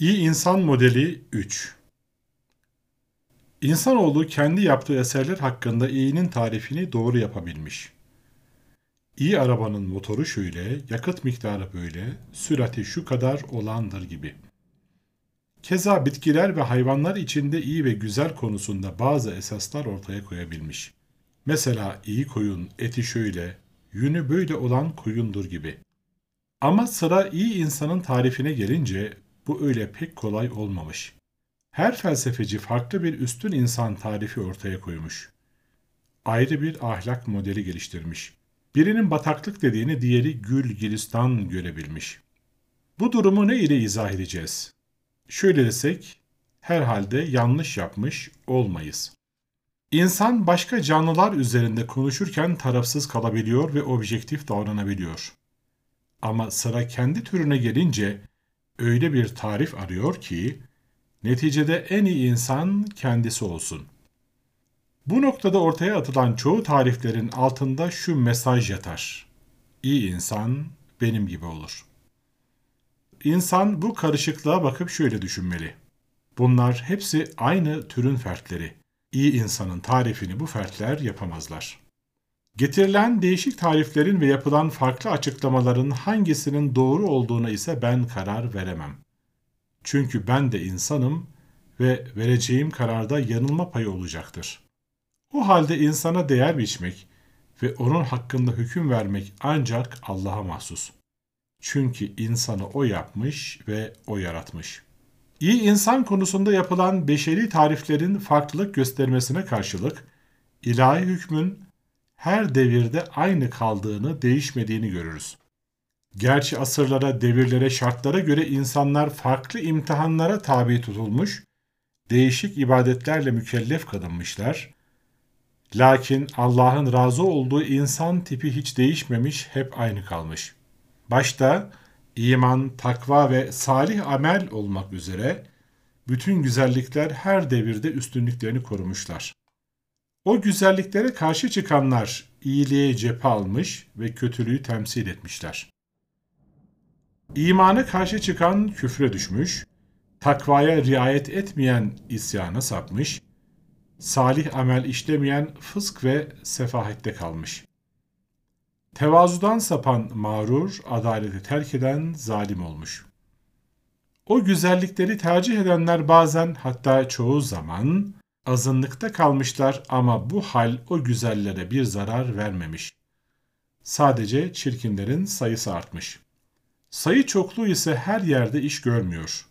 İyi insan modeli 3 İnsanoğlu kendi yaptığı eserler hakkında iyinin tarifini doğru yapabilmiş. İyi arabanın motoru şöyle, yakıt miktarı böyle, sürati şu kadar olandır gibi. Keza bitkiler ve hayvanlar içinde iyi ve güzel konusunda bazı esaslar ortaya koyabilmiş. Mesela iyi koyun, eti şöyle, yünü böyle olan koyundur gibi. Ama sıra iyi insanın tarifine gelince bu öyle pek kolay olmamış. Her felsefeci farklı bir üstün insan tarifi ortaya koymuş. Ayrı bir ahlak modeli geliştirmiş. Birinin bataklık dediğini diğeri gül gülistan görebilmiş. Bu durumu ne ile izah edeceğiz? Şöyle desek, herhalde yanlış yapmış olmayız. İnsan başka canlılar üzerinde konuşurken tarafsız kalabiliyor ve objektif davranabiliyor. Ama sıra kendi türüne gelince öyle bir tarif arıyor ki neticede en iyi insan kendisi olsun. Bu noktada ortaya atılan çoğu tariflerin altında şu mesaj yatar. İyi insan benim gibi olur. İnsan bu karışıklığa bakıp şöyle düşünmeli. Bunlar hepsi aynı türün fertleri. İyi insanın tarifini bu fertler yapamazlar. Getirilen değişik tariflerin ve yapılan farklı açıklamaların hangisinin doğru olduğuna ise ben karar veremem. Çünkü ben de insanım ve vereceğim kararda yanılma payı olacaktır. O halde insana değer biçmek ve onun hakkında hüküm vermek ancak Allah'a mahsus. Çünkü insanı O yapmış ve O yaratmış. İyi insan konusunda yapılan beşeri tariflerin farklılık göstermesine karşılık, ilahi hükmün her devirde aynı kaldığını, değişmediğini görürüz. Gerçi asırlara, devirlere, şartlara göre insanlar farklı imtihanlara tabi tutulmuş, değişik ibadetlerle mükellef kılınmışlar. Lakin Allah'ın razı olduğu insan tipi hiç değişmemiş, hep aynı kalmış. Başta iman, takva ve salih amel olmak üzere bütün güzellikler her devirde üstünlüklerini korumuşlar. O güzelliklere karşı çıkanlar iyiliğe cephe almış ve kötülüğü temsil etmişler. İmana karşı çıkan küfre düşmüş, takvaya riayet etmeyen isyana sapmış, salih amel işlemeyen fısk ve sefahette kalmış. Tevazudan sapan mağrur, adaleti terk eden zalim olmuş. O güzellikleri tercih edenler bazen hatta çoğu zaman azınlıkta kalmışlar ama bu hal o güzellere bir zarar vermemiş. Sadece çirkinlerin sayısı artmış. Sayı çokluğu ise her yerde iş görmüyor.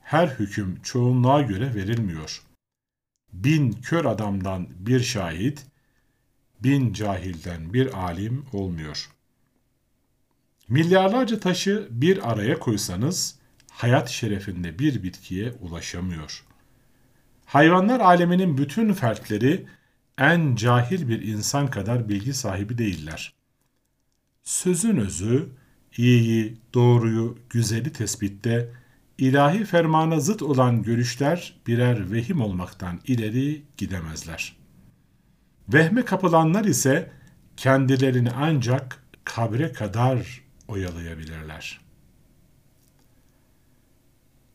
Her hüküm çoğunluğa göre verilmiyor. Bin kör adamdan bir şahit, bin cahilden bir alim olmuyor. Milyarlarca taşı bir araya koysanız, hayat şerefinde bir bitkiye ulaşamıyor.'' Hayvanlar aleminin bütün fertleri en cahil bir insan kadar bilgi sahibi değiller. Sözün özü, iyiyi, doğruyu, güzeli tespitte, ilahi fermana zıt olan görüşler birer vehim olmaktan ileri gidemezler. Vehme kapılanlar ise kendilerini ancak kabre kadar oyalayabilirler.''